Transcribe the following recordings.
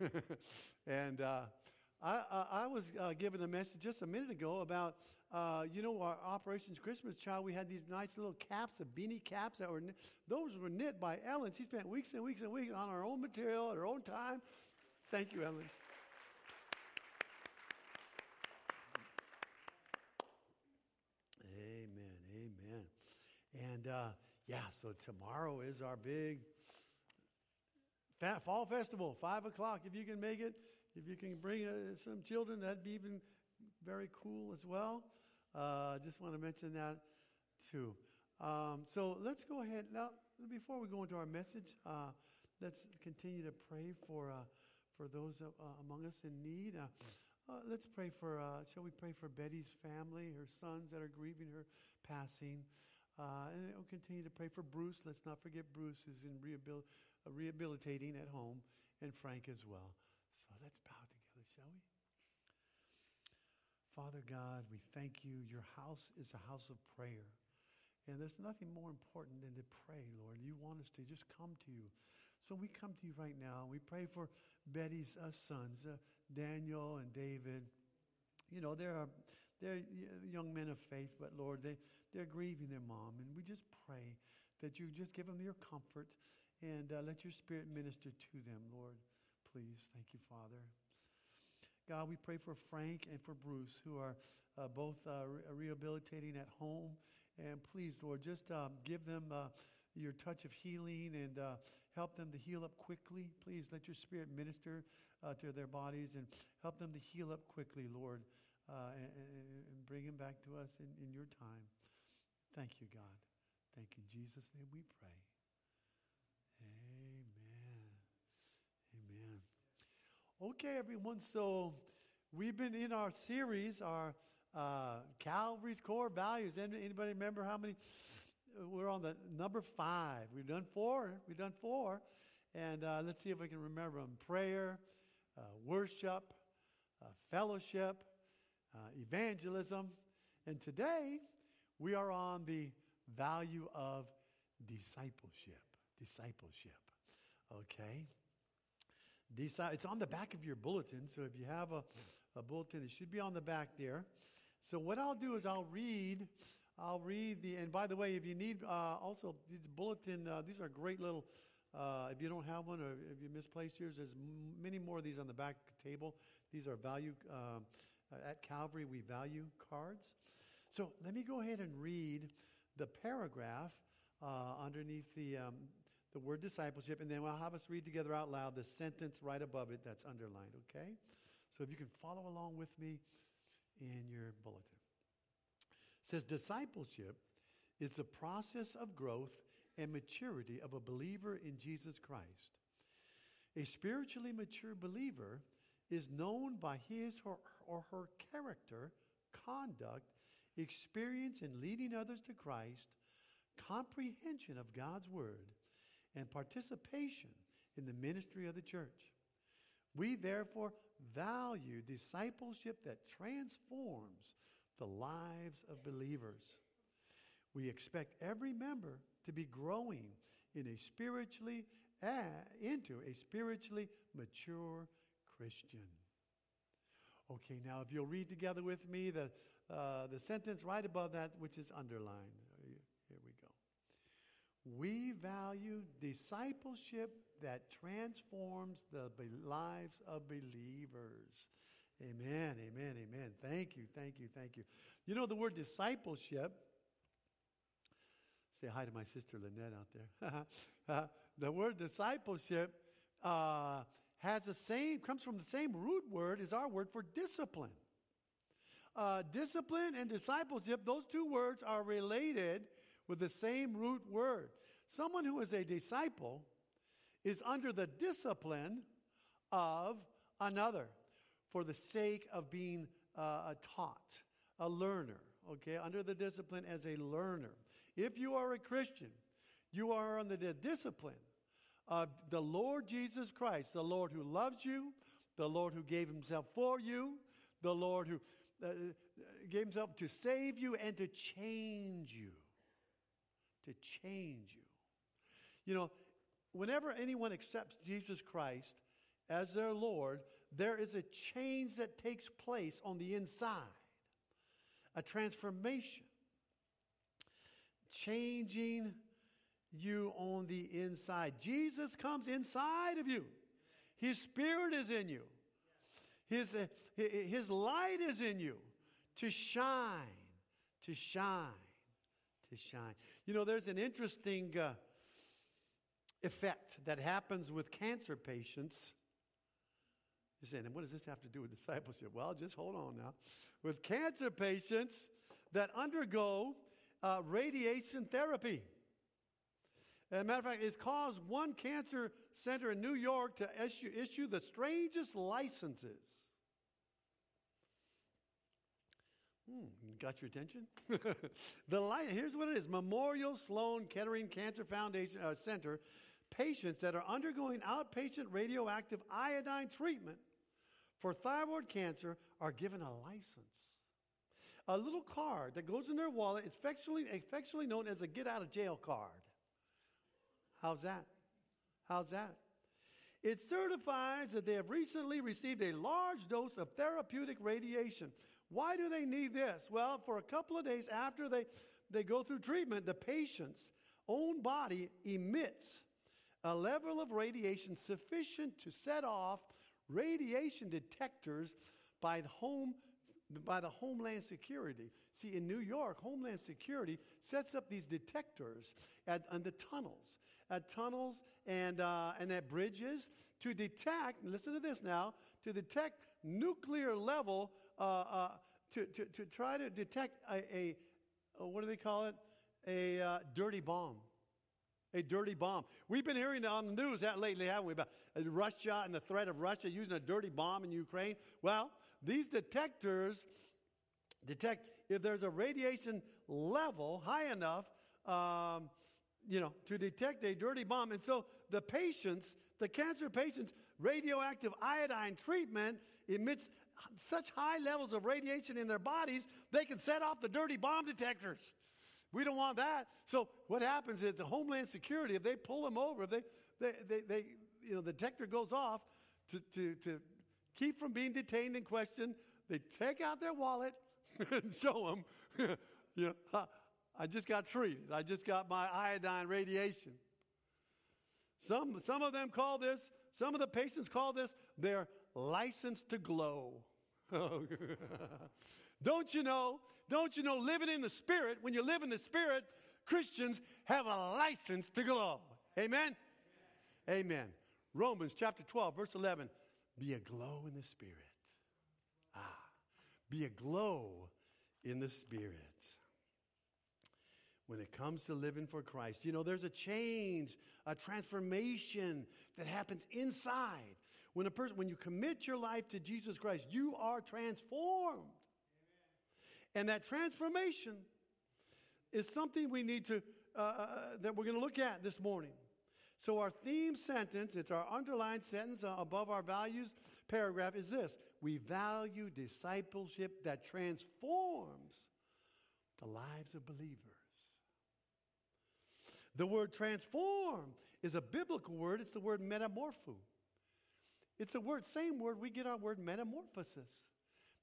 and uh, I, I, was uh, given a message just a minute ago about, uh, you know, our Operations Christmas Child. We had these nice little caps, the beanie caps that were, those were knit by Ellen. She spent weeks and weeks and weeks on her own material at her own time. Thank you, Ellen. Amen, amen. And uh, yeah, so tomorrow is our big fall festival, 5 o'clock. If you can make it, if you can bring uh, some children, that'd be even very cool as well. I uh, just want to mention that too. Um, so let's go ahead. Now, before we go into our message, uh, let's continue to pray for, uh, for those uh, among us in need. Uh, let's pray for, shall we pray for Betty's family, her sons that are grieving her passing. and we'll continue to pray for Bruce. Let's not forget Bruce, is in rehabil- rehabilitating at home, and Frank as well. So let's bow together, shall we? Father God, we thank you. Your house is a house of prayer. And there's nothing more important than to pray, Lord. You want us to just come to you. So we come to you right now. We pray for Betty's uh, sons, uh, Daniel and David. You know, they're, they're young men of faith, but Lord, they, they're grieving their mom. And we just pray that you just give them your comfort and uh, let your spirit minister to them, Lord please. Thank you, Father. God, we pray for Frank and for Bruce, who are uh, both uh, re- rehabilitating at home. And please, Lord, just um, give them uh, your touch of healing and uh, help them to heal up quickly. Please let your spirit minister uh, to their bodies and help them to heal up quickly, Lord, and, and, bring them back to us in, in your time. Thank you, God. Thank you. In Jesus' name we pray. Okay, everyone. So we've been in our series, our uh, Calvary's core values. Anybody remember how many? We're on the number five. We've done four. We've done four. And uh, let's see if we can remember them prayer, uh, worship, uh, fellowship, uh, evangelism. And today we are on the value of discipleship. Discipleship. Okay? It's on the back of your bulletin. So if you have a, a bulletin, it should be on the back there. So what I'll do is I'll read. I'll read the. And by the way, if you need uh, also these bulletin, uh, these are great little. Uh, if you don't have one or if you misplaced yours, there's many more of these on the back table. These are value uh, at Calvary. We value cards. So let me go ahead and read the paragraph uh, underneath the um, the word discipleship, and then I'll have us read together out loud the sentence right above it that's underlined, okay? So if you can follow along with me in your bulletin. It says discipleship is a process of growth and maturity of a believer in Jesus Christ. A spiritually mature believer is known by his or her character, conduct, experience in leading others to Christ, comprehension of God's word, and participation in the ministry of the church. We therefore value discipleship that transforms the lives of believers. We expect every member to be growing in a spiritually uh, into a spiritually mature Christian. Okay, now if you'll read together with me the uh, the sentence right above that, which is underlined. We. Value discipleship that transforms the lives of believers. Amen, amen, amen. Thank you, thank you, thank you. You know, the word discipleship, say hi to my sister Lynette out there. the word discipleship uh, has the same, comes from the same root word as our word for discipline. Uh, discipline and discipleship, those two words are related with the same root word. Someone who is a disciple is under the discipline of another for the sake of being uh, taught, a learner, okay, under the discipline as a learner. If you are a Christian, you are under the discipline of the Lord Jesus Christ, the Lord who loves you, the Lord who gave himself for you, the Lord who uh, gave himself to save you and to change you to change you. You know, whenever anyone accepts Jesus Christ as their Lord, there is a change that takes place on the inside, a transformation, changing you on the inside. Jesus comes inside of you, His Spirit is in you, His, uh, his light is in you to shine, to shine, to shine. You know, there's an interesting uh, effect that happens with cancer patients. You're saying, what does this have to do with discipleship? Well, just hold on now. With cancer patients that undergo uh, radiation therapy. As a matter of fact, it's caused one cancer center in New York to issue, issue the strangest licenses. Hmm, got your attention? the light, here's what it is Memorial Sloan Kettering Cancer Foundation uh, Center. Patients that are undergoing outpatient radioactive iodine treatment for thyroid cancer are given a license. A little card that goes in their wallet, it's affectionately, affectionately known as a get out of jail card. How's that? How's that? It certifies that they have recently received a large dose of therapeutic radiation. Why do they need this? Well, for a couple of days after they, they go through treatment, the patient's own body emits a level of radiation sufficient to set off radiation detectors by the home by the Homeland Security. See, in New York, Homeland Security sets up these detectors at, at the tunnels at tunnels and, uh, and at bridges to detect, listen to this now, to detect nuclear level, uh, uh, to, to, to try to detect a, a, a what do they call it? A uh, dirty bomb. A dirty bomb. We've been hearing on the news that lately, haven't we, about Russia and the threat of Russia using a dirty bomb in Ukraine. Well, these detectors detect if there's a radiation level high enough um, you know, to detect a dirty bomb. And so the patients, the cancer patients, radioactive iodine treatment emits such high levels of radiation in their bodies, they can set off the dirty bomb detectors. We don't want that. So what happens is the Homeland Security, if they pull them over, they, they, they, they you know, the detector goes off to, to, to keep from being detained and questioned. They take out their wallet and show them, you know, I just got treated. I just got my iodine radiation. Some, some of them call this, some of the patients call this their license to glow. don't you know? Don't you know living in the Spirit, when you live in the Spirit, Christians have a license to glow. Amen? Amen. Amen. Romans chapter 12, verse 11. Be a glow in the Spirit. Ah, be a glow in the Spirit when it comes to living for Christ. You know, there's a change, a transformation that happens inside. When a person, when you commit your life to Jesus Christ, you are transformed. Amen. And that transformation is something we need to, uh, uh, uh that we're going to look at this morning. So, our theme sentence, it's our underlined sentence uh, above our values paragraph, is this We value discipleship that transforms the lives of believers. The word transform is a biblical word. It's the word metamorpho. It's a word, same word we get our word metamorphosis.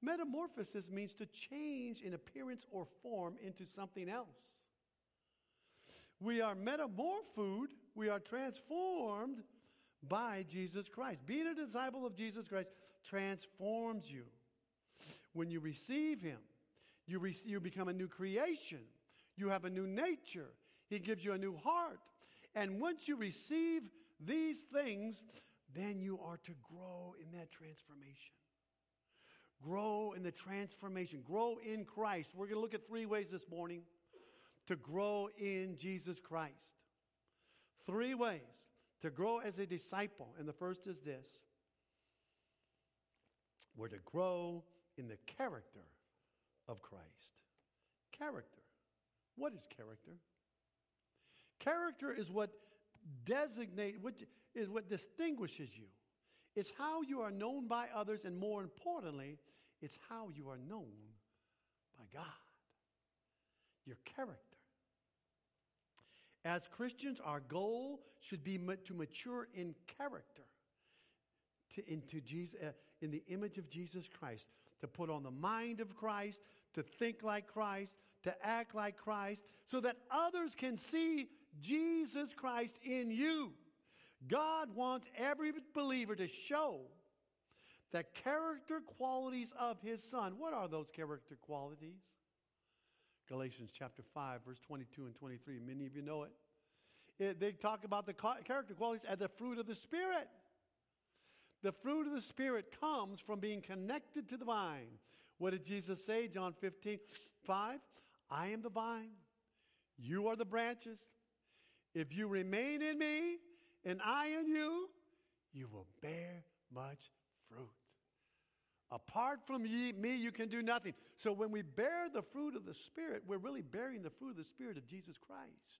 Metamorphosis means to change in appearance or form into something else. We are metamorphosed, we are transformed by Jesus Christ. Being a disciple of Jesus Christ transforms you. When you receive Him, you, re- you become a new creation, you have a new nature, he gives you a new heart. And once you receive these things, then you are to grow in that transformation. Grow in the transformation. Grow in Christ. We're going to look at three ways this morning to grow in Jesus Christ. Three ways to grow as a disciple. And the first is this we're to grow in the character of Christ. Character. What is character? Character is what designates, what is what distinguishes you. It's how you are known by others, and more importantly, it's how you are known by God. Your character. As Christians, our goal should be to mature in character, to, into Jesus, uh, in the image of Jesus Christ, to put on the mind of Christ, to think like Christ, to act like Christ, so that others can see Jesus Christ in you. God wants every believer to show the character qualities of his son. What are those character qualities? Galatians chapter 5, verse 22 and 23. Many of you know it. it they talk about the character qualities as the fruit of the Spirit. The fruit of the Spirit comes from being connected to the vine. What did Jesus say? John 15, 5. I am the vine, you are the branches. If you remain in me and I in you, you will bear much fruit. Apart from ye, me, you can do nothing. So when we bear the fruit of the Spirit, we're really bearing the fruit of the Spirit of Jesus Christ.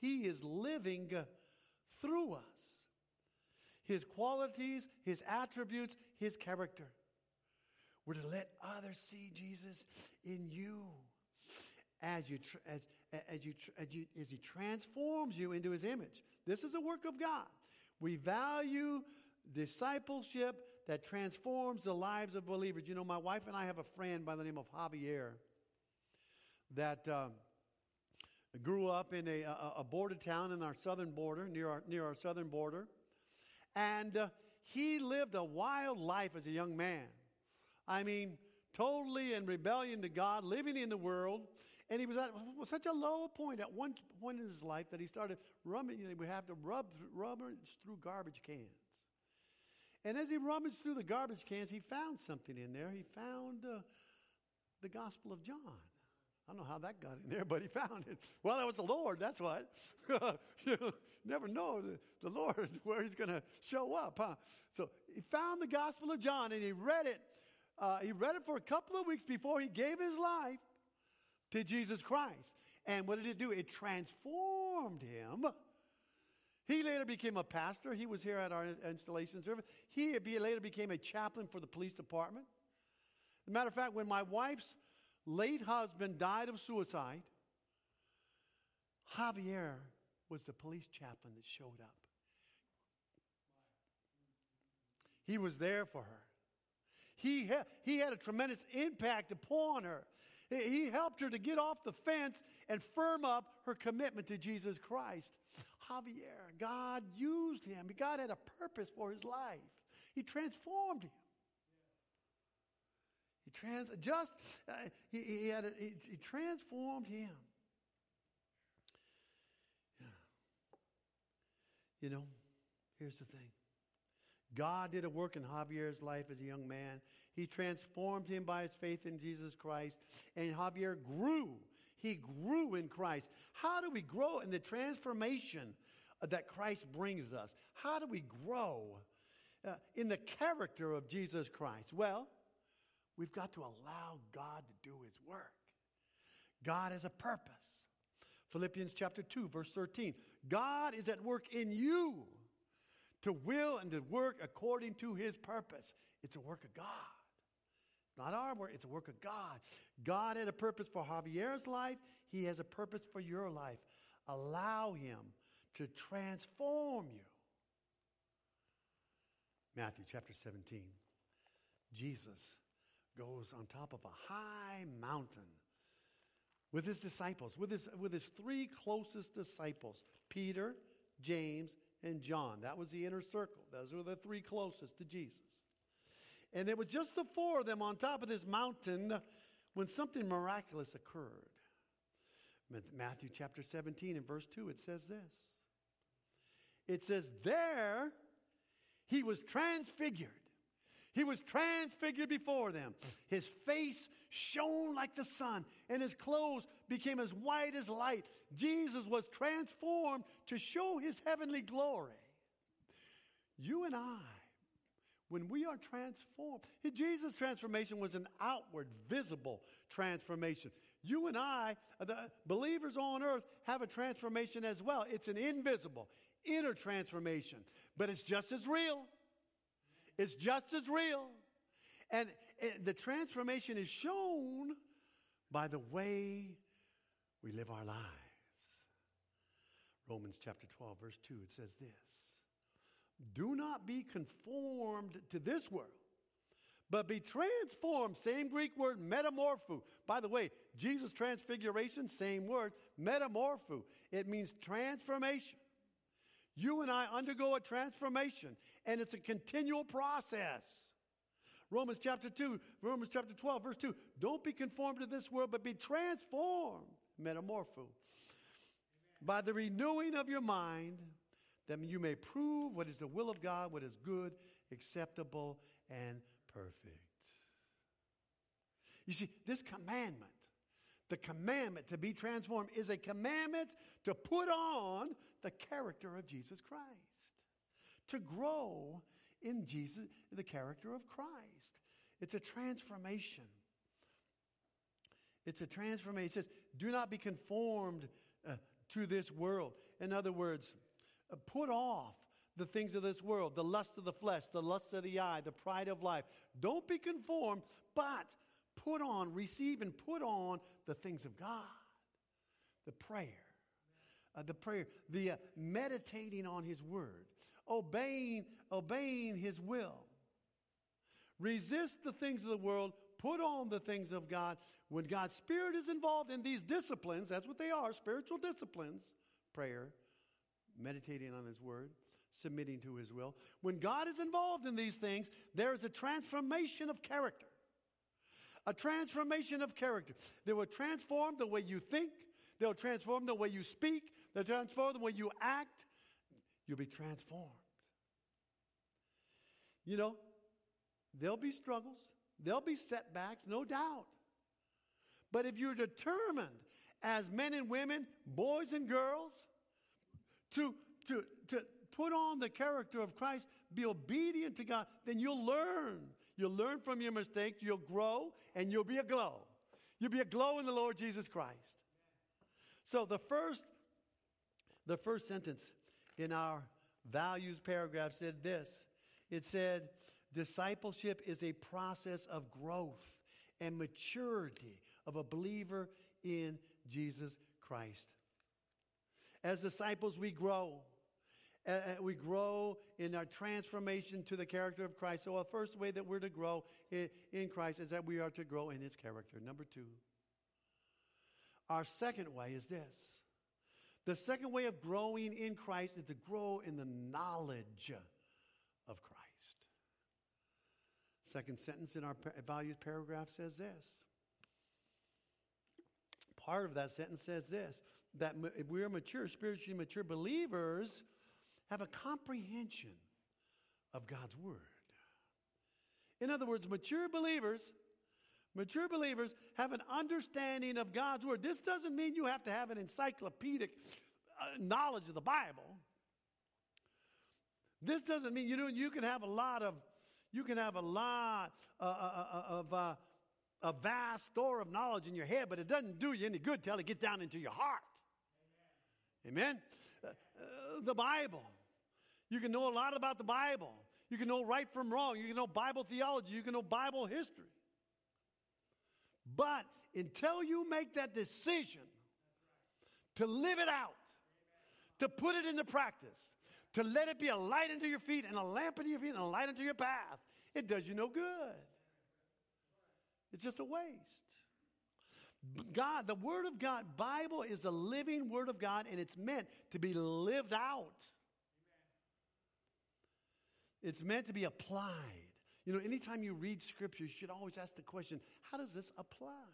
He is living through us. His qualities, his attributes, his character. We're to let others see Jesus in you as, you, as, as, you, as, you, as he transforms you into his image. This is a work of God. We value discipleship that transforms the lives of believers. You know, my wife and I have a friend by the name of Javier that uh, grew up in a, a, a, border town in our southern border, near our, near our southern border. And uh, he lived a wild life as a young man. I mean, totally in rebellion to God, living in the world. And he was at such a low point at one point in his life that he started rummaging. You know, we have to rub, rummage through garbage cans. And as he rummaged through the garbage cans, he found something in there. He found uh, the Gospel of John. I don't know how that got in there, but he found it. Well, that was the Lord, that's what. you never know the, the Lord where he's going to show up, huh? So he found the Gospel of John and he read it. Uh, he read it for a couple of weeks before he gave his life to Jesus Christ. And what did it do? It transformed him he later became a pastor. He was here at our installation service. He later became a chaplain for the police department. As a matter of fact, when my wife's late husband died of suicide, Javier was the police chaplain that showed up. He was there for her. He, ha- he had a tremendous impact upon her. He helped her to get off the fence and firm up her commitment to Jesus Christ. Javier, God used him. God had a purpose for his life. He transformed him. He trans just uh, he, he, had a, he, he transformed him. Yeah. You know, here's the thing. God did a work in Javier's life as a young man. He transformed him by his faith in Jesus Christ, and Javier grew he grew in Christ. How do we grow in the transformation that Christ brings us? How do we grow uh, in the character of Jesus Christ? Well, we've got to allow God to do his work. God has a purpose. Philippians chapter 2, verse 13. God is at work in you to will and to work according to his purpose. It's a work of God. It's not our work, it's a work of God. God had a purpose for Javier's life, He has a purpose for your life. Allow Him to transform you. Matthew chapter 17. Jesus goes on top of a high mountain with his disciples, with his, with his three closest disciples Peter, James, and John. That was the inner circle. Those were the three closest to Jesus. And there was just the four of them on top of this mountain when something miraculous occurred. Matthew chapter 17 and verse 2, it says this. It says, There he was transfigured. He was transfigured before them. His face shone like the sun, and his clothes became as white as light. Jesus was transformed to show his heavenly glory. You and I when we are transformed. Jesus' transformation was an outward, visible transformation. You and I, the believers on earth, have a transformation as well. It's an invisible, inner transformation, but it's just as real. It's just as real. And the transformation is shown by the way we live our lives. Romans chapter 12, verse 2, it says this Do not be conformed to this world, but be transformed. Same Greek word, metamorpho. By the way, Jesus' transfiguration, same word, metamorpho. It means transformation. You and I undergo a transformation, and it's a continual process. Romans chapter 2, Romans chapter 12, verse 2. Don't be conformed to this world, but be transformed, metamorpho, by the renewing of your mind, that you may prove what is the will of God, what is good, acceptable, and perfect. You see, this commandment, the commandment to be transformed, is a commandment to put on the character of Jesus Christ, to grow in Jesus, the character of Christ. It's a transformation. It's a transformation. It says, do not be conformed uh, to this world. In other words, uh, put off the things of this world, the lust of the flesh, the lust of the eye, the pride of life. Don't be conformed, but put on, receive, and put on the things of God. The prayer, uh, the prayer, the uh, meditating on His Word, obeying, obeying His will. Resist the things of the world, put on the things of God. When God's Spirit is involved in these disciplines, that's what they are spiritual disciplines prayer, meditating on His Word, submitting to His will. When God is involved in these things, there is a transformation of character. A transformation of character. They will transform the way you think, they'll transform the way you speak, they'll transform the way you act. You'll be transformed. You know, there'll be struggles, there'll be setbacks, no doubt. But if you're determined as men and women, boys and girls, to, to, to put on the character of Christ, be obedient to God, then you'll learn. You'll learn from your mistakes, you'll grow, and you'll be a glow. You'll be a glow in the Lord Jesus Christ. So the first, the first sentence in our values paragraph said this. It said, discipleship is a process of growth and maturity of a believer in Jesus Christ. As disciples, we grow. Uh, we grow in our transformation to the character of Christ. So, the first way that we're to grow in Christ is that we are to grow in his character. Number two, our second way is this the second way of growing in Christ is to grow in the knowledge of Christ. Second sentence in our values paragraph says this. Part of that sentence says this that if we are mature, spiritually mature believers have a comprehension of God's word. In other words, mature believers, mature believers have an understanding of God's word. This doesn't mean you have to have an encyclopedic uh, knowledge of the Bible. This doesn't mean you know you can have a lot of you can have a lot uh, uh, uh, uh of uh, a vast store of knowledge in your head, but it doesn't do you any good till it gets down into your heart. Amen. Amen? the Bible. You can know a lot about the Bible. You can know right from wrong. You can know Bible theology. You can know Bible history. But until you make that decision to live it out, to put it into practice, to let it be a light unto your feet and a lamp unto your feet and a light unto your path, it does you no good. It's just a waste. God, the Word of God, Bible is the living Word of God, and it's meant to be lived out. It's meant to be applied. You know, anytime you read Scripture, you should always ask the question how does this apply?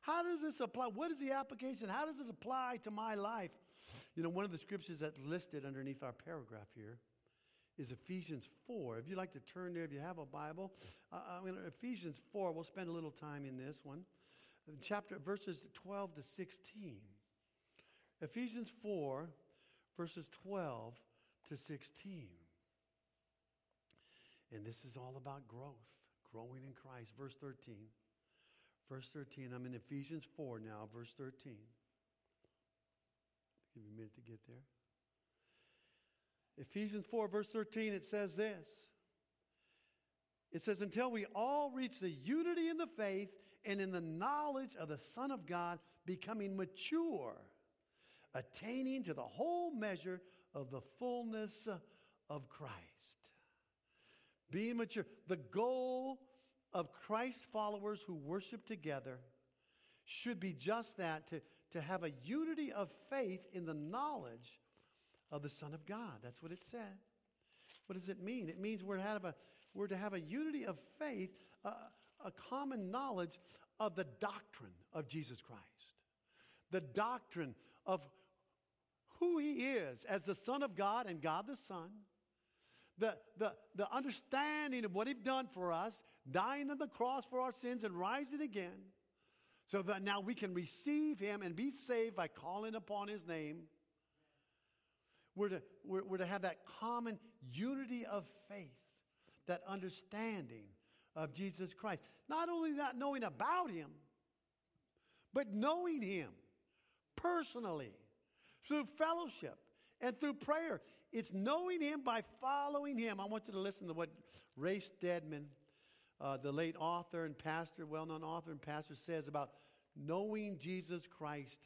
How does this apply? What is the application? How does it apply to my life? You know, one of the scriptures that's listed underneath our paragraph here is Ephesians 4. If you'd like to turn there, if you have a Bible, uh, I mean, Ephesians 4, we'll spend a little time in this one. Chapter, verses 12 to 16. Ephesians 4, verses 12 to 16. And this is all about growth, growing in Christ. Verse 13. Verse 13. I'm in Ephesians 4 now, verse 13. Give you a minute to get there. Ephesians 4, verse 13, it says this. It says, Until we all reach the unity in the faith and in the knowledge of the Son of God, becoming mature, attaining to the whole measure of the fullness of Christ. Being mature. The goal of Christ followers who worship together should be just that to, to have a unity of faith in the knowledge of the Son of God. That's what it said. What does it mean? It means we're to have a, we're to have a unity of faith, uh, a common knowledge of the doctrine of Jesus Christ, the doctrine of who he is as the Son of God and God the Son, the, the, the understanding of what he's done for us, dying on the cross for our sins and rising again, so that now we can receive him and be saved by calling upon his name. We're to, we're, we're to have that common unity of faith, that understanding of Jesus Christ. Not only that, knowing about him, but knowing him personally through fellowship and through prayer. It's knowing him by following him. I want you to listen to what Ray Stedman uh, the late author and pastor, well known author and pastor, says about knowing Jesus Christ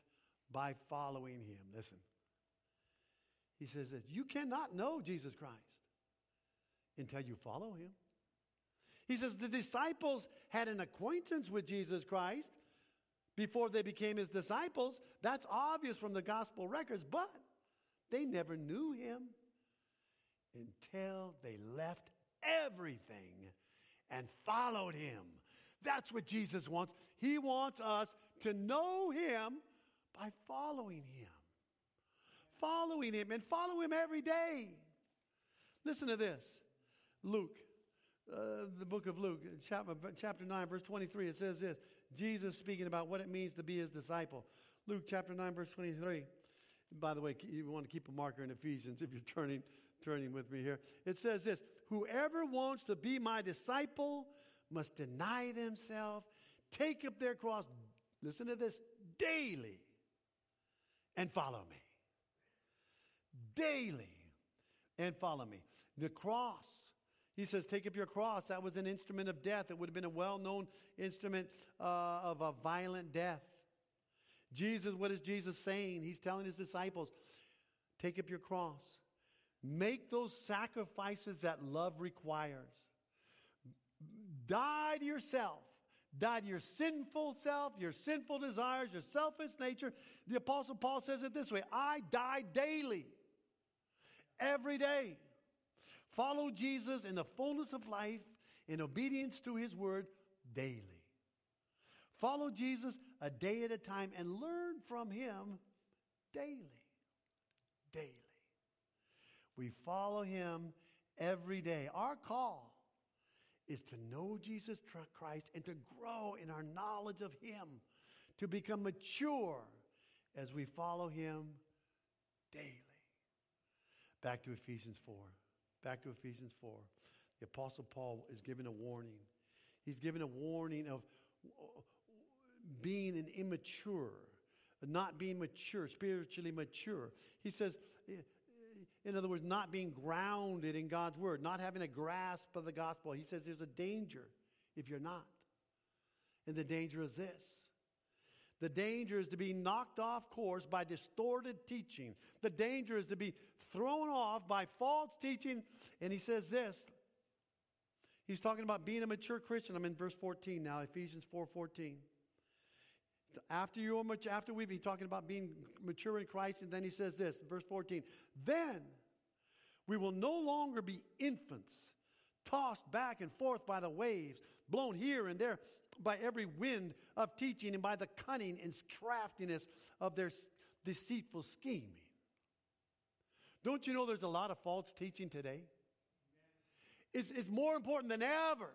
by following him. Listen. He says that you cannot know Jesus Christ until you follow him. He says the disciples had an acquaintance with Jesus Christ before they became his disciples. That's obvious from the gospel records, but they never knew him until they left everything and followed him. That's what Jesus wants. He wants us to know him by following him. Following him and follow him every day. Listen to this Luke, uh, the book of Luke, chapter, chapter 9, verse 23. It says this Jesus speaking about what it means to be his disciple. Luke chapter 9, verse 23. By the way, you want to keep a marker in Ephesians if you're turning, turning with me here. It says this Whoever wants to be my disciple must deny themselves, take up their cross, listen to this, daily, and follow me. Daily, and follow me. The cross, he says, take up your cross. That was an instrument of death. It would have been a well known instrument uh, of a violent death. Jesus, what is Jesus saying? He's telling his disciples, take up your cross. Make those sacrifices that love requires. Die to yourself. Die to your sinful self, your sinful desires, your selfish nature. The Apostle Paul says it this way I die daily, every day. Follow Jesus in the fullness of life, in obedience to his word daily. Follow Jesus a day at a time and learn from him daily. Daily. We follow him every day. Our call is to know Jesus Christ and to grow in our knowledge of him, to become mature as we follow him daily. Back to Ephesians 4. Back to Ephesians 4. The Apostle Paul is giving a warning. He's giving a warning of being an immature, not being mature, spiritually mature. He says, eh, in other words, not being grounded in God's word, not having a grasp of the gospel. He says there's a danger if you're not. And the danger is this the danger is to be knocked off course by distorted teaching. The danger is to be thrown off by false teaching. And he says this. He's talking about being a mature Christian. I'm in verse 14 now, Ephesians 4:14. After you are much, after we've been talking about being mature in Christ, and then he says this, verse 14, then we will no longer be infants, tossed back and forth by the waves, blown here and there by every wind of teaching and by the cunning and craftiness of their deceitful scheming. Don't you know there's a lot of false teaching today? It's, it's more important than ever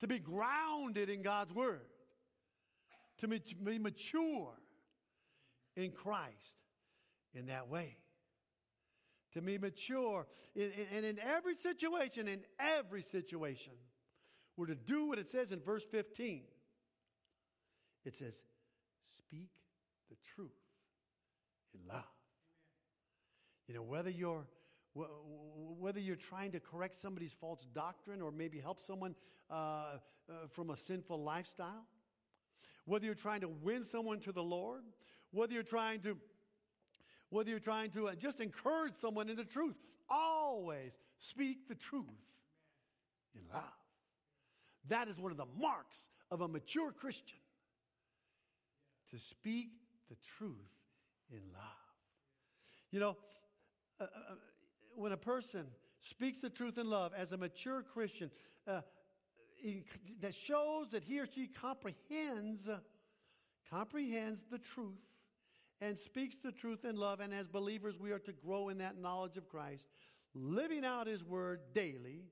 to be grounded in God's Word to be mature in Christ in that way. To be mature. And in every situation, in every situation, we're to do what it says in verse 15. It says, speak the truth in love. You know, whether you're whether you're trying to correct somebody's false doctrine or maybe help someone uh, uh, from a sinful lifestyle, whether you're trying to win someone to the Lord, whether you're trying to whether you're trying to uh, just encourage someone in the truth, always speak the truth in love. That is one of the marks of a mature Christian to speak the truth in love. You know, uh, uh, when a person speaks the truth in love as a mature Christian, uh, that shows that he or she comprehends comprehends the truth and speaks the truth in love. And as believers, we are to grow in that knowledge of Christ, living out His word daily,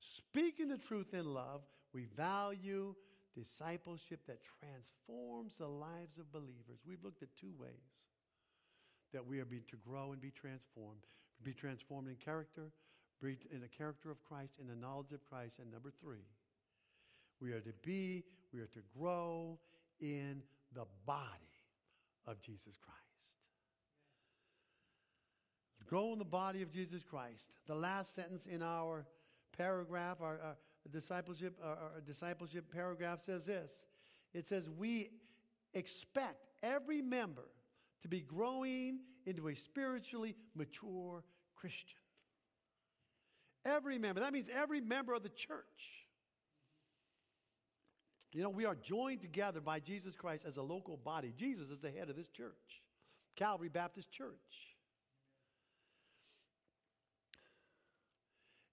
speaking the truth in love. We value discipleship that transforms the lives of believers. We've looked at two ways that we are being to grow and be transformed. Be transformed in character, in the character of Christ, in the knowledge of Christ. And number three, we are to be, we are to grow in the body of Jesus Christ. Grow in the body of Jesus Christ. The last sentence in our paragraph, our, our discipleship, our, our discipleship paragraph says this. It says, We expect every member to be growing into a spiritually mature Christian. Every member. That means every member of the church. You know, we are joined together by Jesus Christ as a local body. Jesus is the head of this church, Calvary Baptist Church.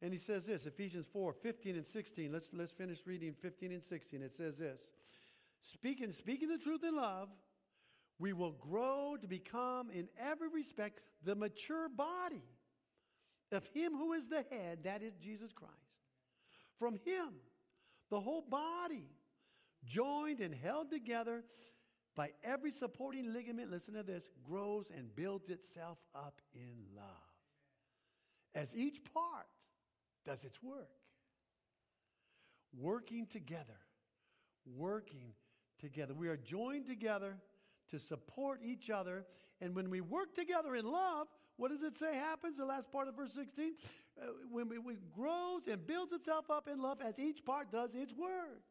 And he says this, Ephesians 4, 15 and 16. Let's, let's finish reading 15 and 16. It says this Speaking, speaking the truth in love, we will grow to become, in every respect, the mature body of Him who is the head, that is Jesus Christ. From Him, the whole body joined and held together by every supporting ligament, listen to this, grows and builds itself up in love. As each part does its work. Working together. Working together. We are joined together to support each other. And when we work together in love, what does it say happens? The last part of verse 16? Uh, when it grows and builds itself up in love as each part does its work.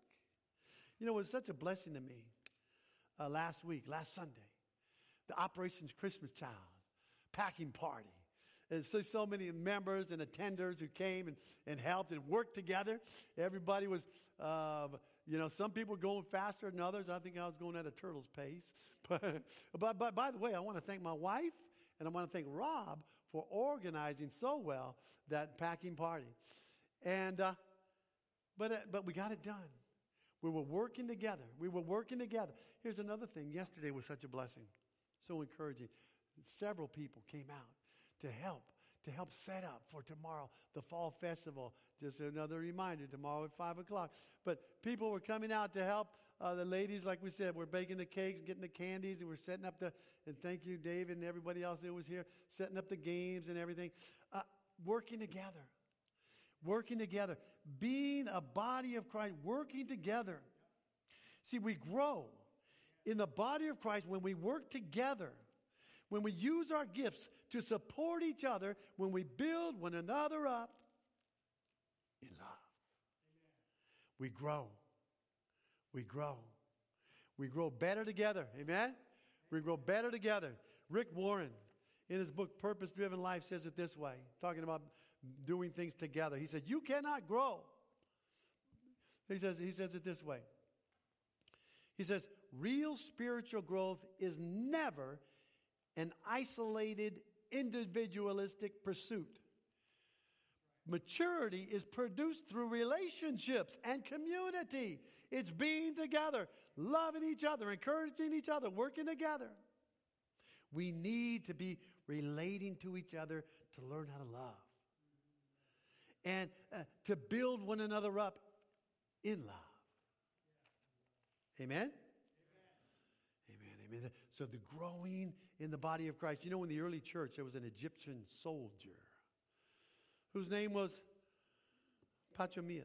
You know, it was such a blessing to me uh, last week, last Sunday. The Operations Christmas Child packing party. And so, so many members and attenders who came and, and helped and worked together. Everybody was, uh, you know, some people were going faster than others. I think I was going at a turtle's pace. But, but, but by the way, I want to thank my wife and I want to thank Rob for organizing so well that packing party. And, uh, but, uh, but we got it done. We were working together. We were working together. Here's another thing. Yesterday was such a blessing, so encouraging. Several people came out to help, to help set up for tomorrow, the fall festival. Just another reminder tomorrow at 5 o'clock. But people were coming out to help. Uh, the ladies, like we said, were baking the cakes, getting the candies, and we're setting up the, and thank you, David, and everybody else that was here, setting up the games and everything. Uh, working together working together, being a body of Christ, working together. See, we grow in the body of Christ when we work together, when we use our gifts to support each other, when we build one another up in love. Amen. We grow. We grow. We grow better together. Amen? We grow better together. Rick Warren, in his book Purpose Driven Life, says it this way, talking about doing things together. He said, You cannot grow. He says, he says it this way. He says, real spiritual growth is never an isolated, individualistic pursuit. Maturity is produced through relationships and community. It's being together, loving each other, encouraging each other, working together. We need to be relating to each other to learn how to love and uh, to build one another up in love. Amen? Amen. Amen. So the growing in the body of Christ. You know, in the early church, there was an Egyptian soldier whose name was Pachomius.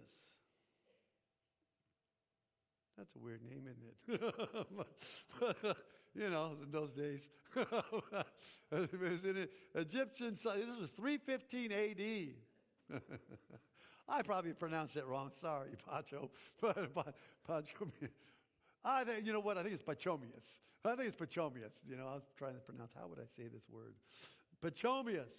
That's a weird name, isn't it? you know, in those days. it was an Egyptian, this was 315 AD. I probably pronounced it wrong. Sorry, Pacho. Pacho. I think, you know what? I think it's Pachomius. I think it's Pachomius. You know, I was trying to pronounce, how would I say this word? Pachomius.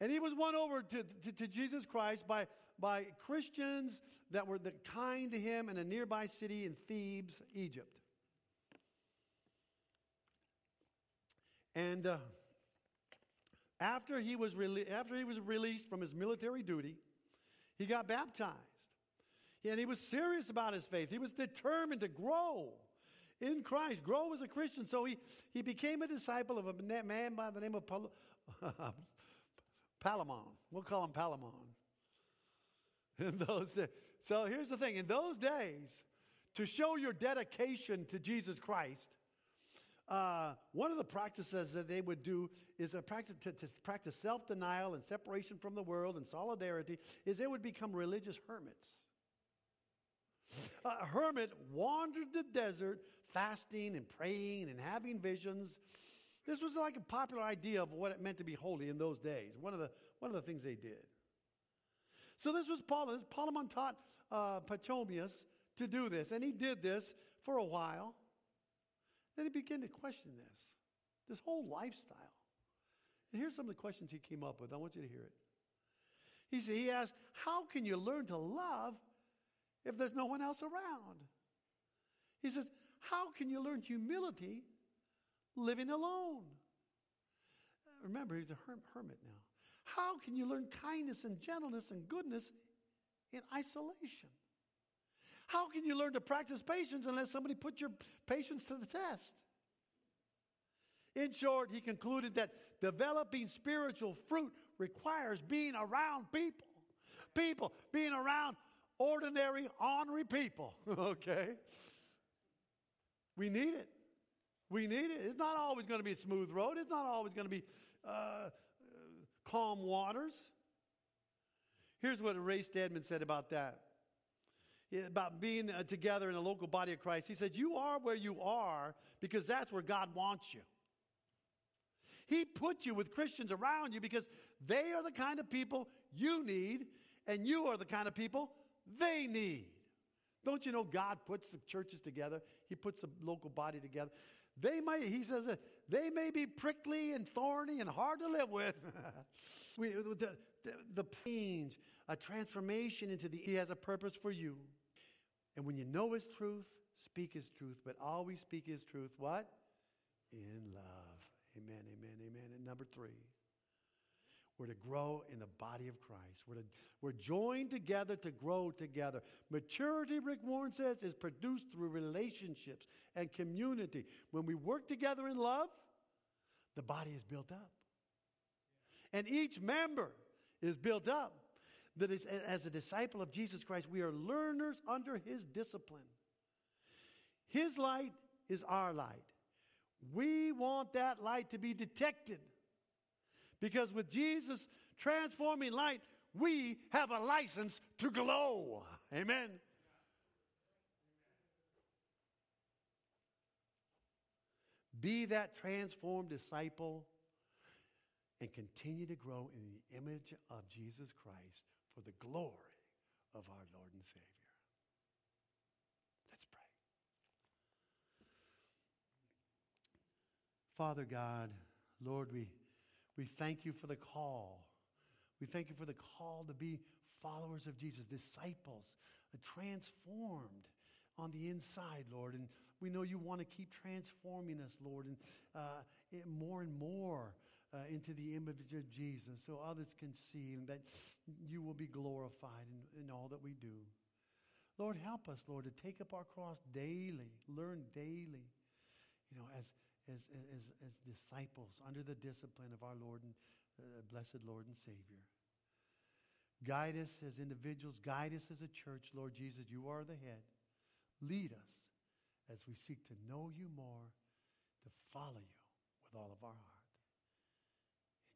And he was won over to, to, to Jesus Christ by, by Christians that were the kind to him in a nearby city in Thebes, Egypt. And uh, after, he was rele- after he was released from his military duty, he got baptized. And he was serious about his faith. He was determined to grow in Christ, grow as a Christian. So he, he became a disciple of a man by the name of Pal- Palamon. We'll call him Palamon. In those days. So here's the thing in those days, to show your dedication to Jesus Christ, uh, one of the practices that they would do is a practice to, to practice self-denial and separation from the world and solidarity is they would become religious hermits. A hermit wandered the desert fasting and praying and having visions. This was like a popular idea of what it meant to be holy in those days. One of the, one of the things they did. So this was paul Palamon taught uh, Pachomius to do this and he did this for a while then he began to question this, this whole lifestyle. And here's some of the questions he came up with. I want you to hear it. He said, he asked, How can you learn to love if there's no one else around? He says, How can you learn humility living alone? Remember, he's a hermit now. How can you learn kindness and gentleness and goodness in isolation? How can you learn to practice patience unless somebody put your patience to the test? In short, he concluded that developing spiritual fruit requires being around people. People, being around ordinary, ornery people. okay? We need it. We need it. It's not always going to be a smooth road, it's not always going to be uh, calm waters. Here's what Ray Stedman said about that about being uh, together in a local body of Christ. He said, You are where you are because that's where God wants you. He put you with Christians around you because they are the kind of people you need, and you are the kind of people they need. Don't you know God puts the churches together? He puts the local body together. They may, he says, uh, they may be prickly and thorny and hard to live with. we, the, the, the change, a transformation into the, he has a purpose for you. And when you know His truth, speak His truth, but always speak His truth. What? In love. Amen, amen, amen. And number three, we're to grow in the body of Christ. We're, to, we're joined together to grow together. Maturity, Rick Warren says, is produced through relationships and community. When we work together in love, the body is built up. And each member is built up that is, as a disciple of Jesus Christ, we are learners under his discipline. His light is our light. We want that light to be detected. Because with Jesus transforming light, we have a license to glow. Amen. Be that transformed disciple and continue to grow in the image of Jesus Christ for the glory of our Lord and Savior. Let's pray. Father God, Lord, we, we thank you for the call. We thank you for the call to be followers of Jesus, disciples, uh, transformed on the inside, Lord. And we know you want to keep transforming us, Lord, and uh, more and more uh, into the image of Jesus so others can see and that you will be glorified in, in all that we do. Lord, help us, Lord, to take up our cross daily, learn daily, you know, as, as, as, as disciples under the discipline of our Lord and uh, blessed Lord and Savior. Guide us as individuals, guide us as a church, Lord Jesus. You are the head. Lead us as we seek to know you more, to follow you with all of our heart.